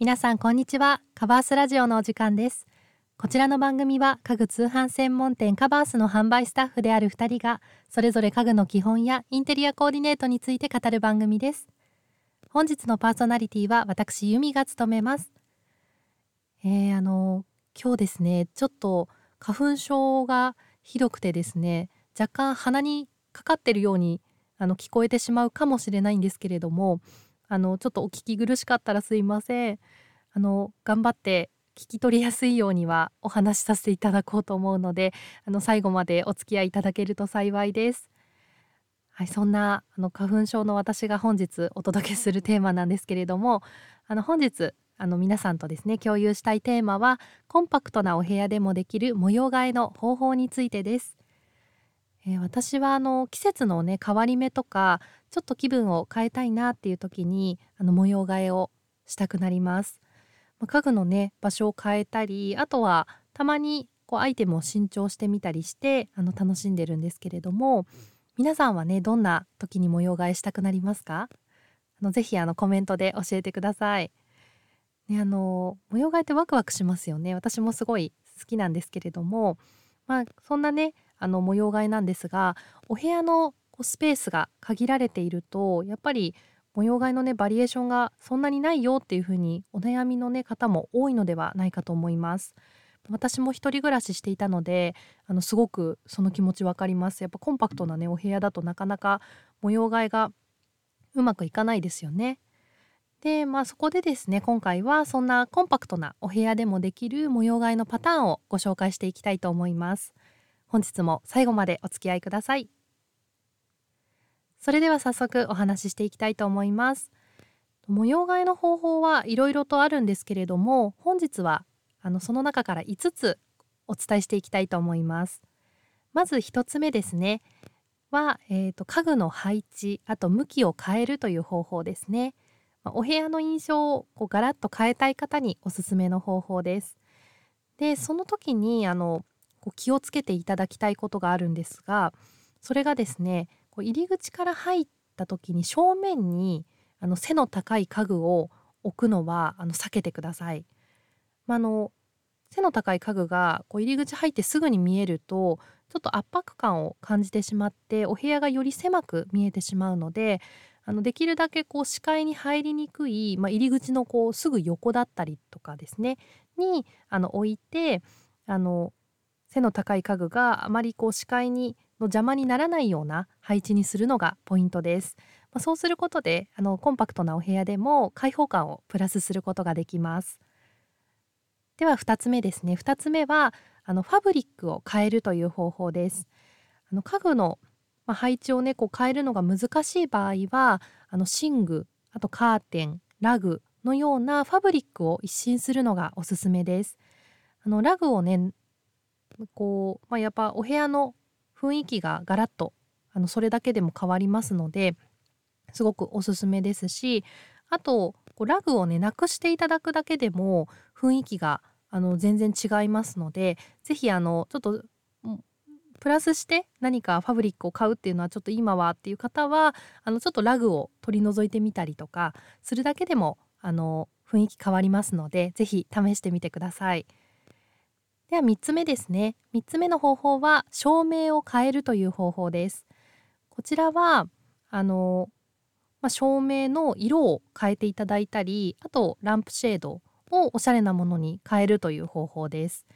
皆さんこんにちは。カバースラジオのお時間です。こちらの番組は家具通販専門店カバースの販売スタッフである2人がそれぞれ家具の基本やインテリアコーディネートについて語る番組です。本日のパーソナリティは私由美が務めます。えー、あの今日ですねちょっと花粉症がひどくてですね若干鼻にかかってるようにあの聞こえてしまうかもしれないんですけれどもあのちょっとお聞き苦しかったらすいませんあの頑張って聞き取りやすいようにはお話しさせていただこうと思うのであの最後までお付き合いいただけると幸いです。はい、そんなあの花粉症の私が本日お届けするテーマなんですけれどもあの本日あの皆さんとですね共有したいテーマはコンパクトなお部屋でもできる模様替えの方法についてです。えー、私はあの季節のね変わり目とかちょっと気分を変えたいなっていう時にあの模様替えをしたくなります。まあ、家具のね場所を変えたりあとはたまにこうアイテムを新調してみたりしてあの楽しんでるんですけれども皆さんはねどんな時に模様替えしたくなりますか？あのぜひあのコメントで教えてください。ね、あの模様替えってワクワクしますよね私もすごい好きなんですけれどもまあそんなねあの模様替えなんですがお部屋のスペースが限られているとやっぱり模様替えのねバリエーションがそんなにないよっていう風にお悩みのね方も多いのではないかと思います。私も一人暮らししていたのであのすごくその気持ちわかります。やっぱコンパクトなねお部屋だとなかなか模様替えがうまくいかないですよね。でまあそこでですね今回はそんなコンパクトなお部屋でもできる模様替えのパターンをご紹介していきたいと思います。本日も最後までお付き合いください。それでは早速お話ししていきたいと思います。模様替えの方法はいろいろとあるんですけれども本日はあのその中から5つお伝えしていきたいと思います。まず1つ目ですね。は、えーと、家具の配置あと向きを変えるという方法ですね。お部屋の印象をこうガラッと変えたい方におすすめの方法です。でその時にあのこう気をつけていただきたいことがあるんですがそれがですねこう入り口から入った時に正面にあの背の高い家具を置くのはあの避けてください。まあ、の背の高い家具がこう入り口入ってすぐに見えるとちょっと圧迫感を感じてしまってお部屋がより狭く見えてしまうのであのできるだけこう視界に入りにくい、まあ、入り口のこうすぐ横だったりとかですねにあの置いてあの背の高い家具があまりこう視界にの邪魔にならないような配置にするのがポイントです。まあ、そうすることであのコンパクトなお部屋でも開放感をプラスすることができます。では2つ目ですね2つ目はあのファブリックを変えるという方法です。あの家具の、まあ、配置をねこう変えるのが難しい場合はあの寝具あとカーテンラグのようなファブリックを一新するのがおすすめです。あのラグをねこう、まあ、やっぱお部屋の雰囲気がガラッとあのそれだけでも変わりますのですごくおすすめですしあとこうラグをねなくしていただくだけでも雰囲気があの全然違いますので是非あのちょっとプラスして何かファブリックを買うっていうのはちょっと今はっていう方はあのちょっとラグを取り除いてみたりとかするだけでもあの雰囲気変わりますので是非試してみてください。では3つ目ですね。3つ目の方法は照明を変えるという方法です。こちらはあの、まあ、照明の色を変えていただいたりあとランプシェードをおしゃれなものに変えるという方法です。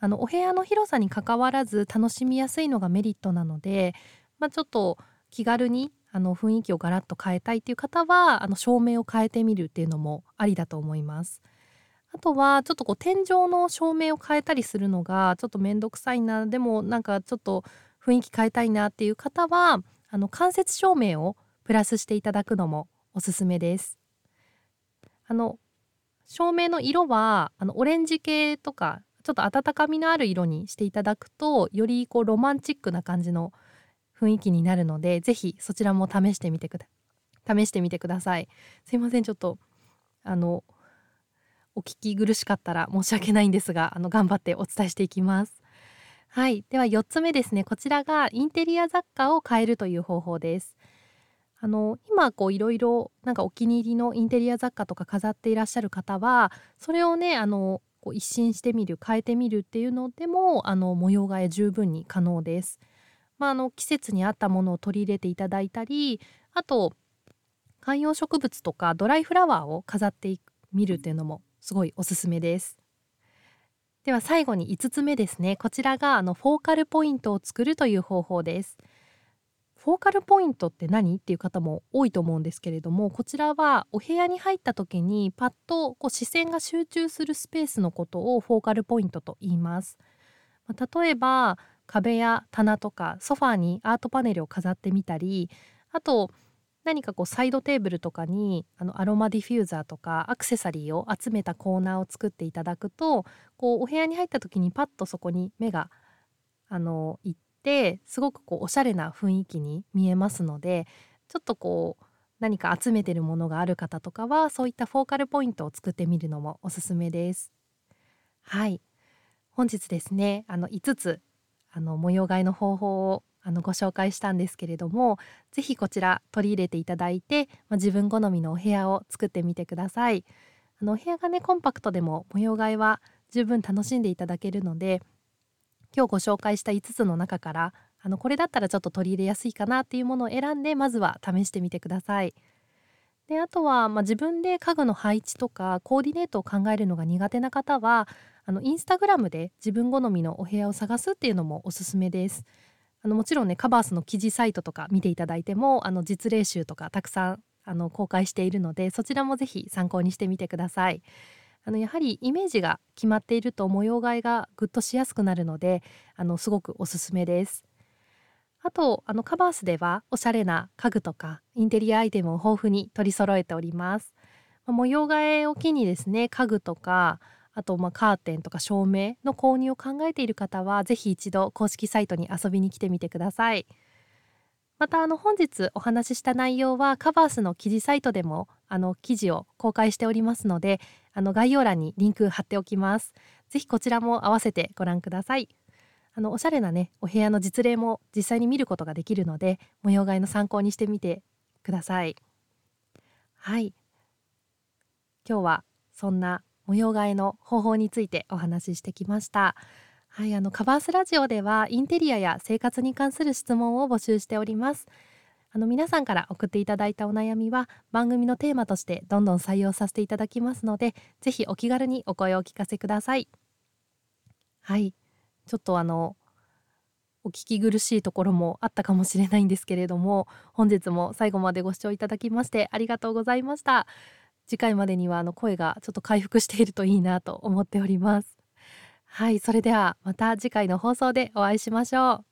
あのお部屋の広さにかかわらず楽しみやすいのがメリットなので、まあ、ちょっと気軽にあの雰囲気をガラッと変えたいっていう方はあの照明を変えてみるっていうのもありだと思います。あとはちょっとこう天井の照明を変えたりするのがちょっと面倒くさいなでもなんかちょっと雰囲気変えたいなっていう方はあの間接照明をプラスしていただくのもおすすめです。あの照明の色はあのオレンジ系とかちょっと温かみのある色にしていただくとよりこうロマンチックな感じの雰囲気になるので是非そちらも試してみてくだ試してみてください。すいませんちょっとあのお聞き苦しかったら申し訳ないんですがあの頑張ってお伝えしていきます。はい、では4つ目ですねこちらがインテリア雑貨を変えるという方法です。あの今こういろいろなんかお気に入りのインテリア雑貨とか飾っていらっしゃる方はそれをねあのこう一新してみる変えてみるっていうのでもあの模様替え十分に可能です。まあ、あの季節に合ったものを取り入れていただいたりあと観葉植物とかドライフラワーを飾ってみるっていうのもすごいおすすめです。では最後に5つ目ですねこちらがあのフォーカルポイントを作るという方法です。フォーカルポイントって何？っていう方も多いと思うんですけれどもこちらはお部屋に入った時にパッとこう視線が集中するスペースのことをフォーカルポイントと言います。まあ、例えば壁や棚とかソファーにアートパネルを飾ってみたりあと何かこうサイドテーブルとかにあのアロマディフューザーとかアクセサリーを集めたコーナーを作っていただくとこうお部屋に入った時にパッとそこに目があの行ってすごくこうおしゃれな雰囲気に見えますのでちょっとこう何か集めてるものがある方とかはそういったフォーカルポイントを作ってみるのもおすすめです。はい本日ですねあの5つあの模様替えの方法をあのご紹介したんですけれども是非こちら取り入れていただいて、まあ、自分好みのお部屋を作ってみてください。あのお部屋がねコンパクトでも模様替えは十分楽しんでいただけるので今日ご紹介した5つの中からあのこれだったらちょっと取り入れやすいかなっていうものを選んでまずは試してみてください。であとは、まあ、自分で家具の配置とかコーディネートを考えるのが苦手な方はあのインスタグラムで自分好みのお部屋を探すっていうのもおすすめです。あのもちろんねカバースの記事サイトとか見ていただいてもあの実例集とかたくさんあの公開しているのでそちらも是非参考にしてみてください。あのやはりイメージが決まっていると模様替えがぐっとしやすくなるのであのすごくおすすめです。あとあのカバースではおしゃれな家具とかインテリアアイテムを豊富に取り揃えております。模様替えを機にですね家具とかあとまあカーテンとか照明の購入を考えている方は是非一度公式サイトに遊びに来てみてください。またあの本日お話しした内容はカバースの記事サイトでもあの記事を公開しておりますのであの概要欄にリンク貼っておきます。ぜひこちらも合わせてご覧ください。あのおしゃれなねお部屋の実例も実際に見ることができるので模様替えの参考にしてみてください。はい今日はそんな模様替えの方法についてお話ししてきました。はい、あのカバースラジオではインテリアや生活に関する質問を募集しております。あの皆さんから送っていただいたお悩みは番組のテーマとしてどんどん採用させていただきますので、ぜひお気軽にお声をお聞かせください。はい、ちょっとあのお聞き苦しいところもあったかもしれないんですけれども、本日も最後までご視聴いただきましてありがとうございました。次回までにはあの声がちょっと回復しているといいなと思っております。はい、それではまた次回の放送でお会いしましょう。